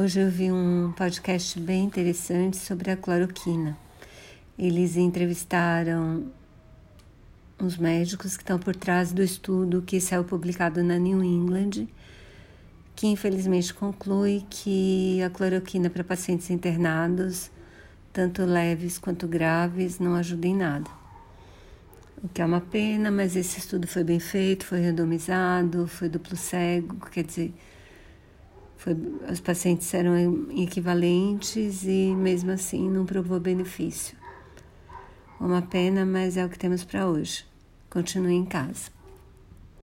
Hoje eu vi um podcast bem interessante sobre a cloroquina. Eles entrevistaram os médicos que estão por trás do estudo que saiu publicado na New England, que infelizmente conclui que a cloroquina para pacientes internados, tanto leves quanto graves, não ajuda em nada. O que é uma pena, mas esse estudo foi bem feito, foi randomizado, foi duplo cego, quer dizer, foi, os pacientes eram equivalentes e mesmo assim não provou benefício. Uma pena, mas é o que temos para hoje. Continue em casa.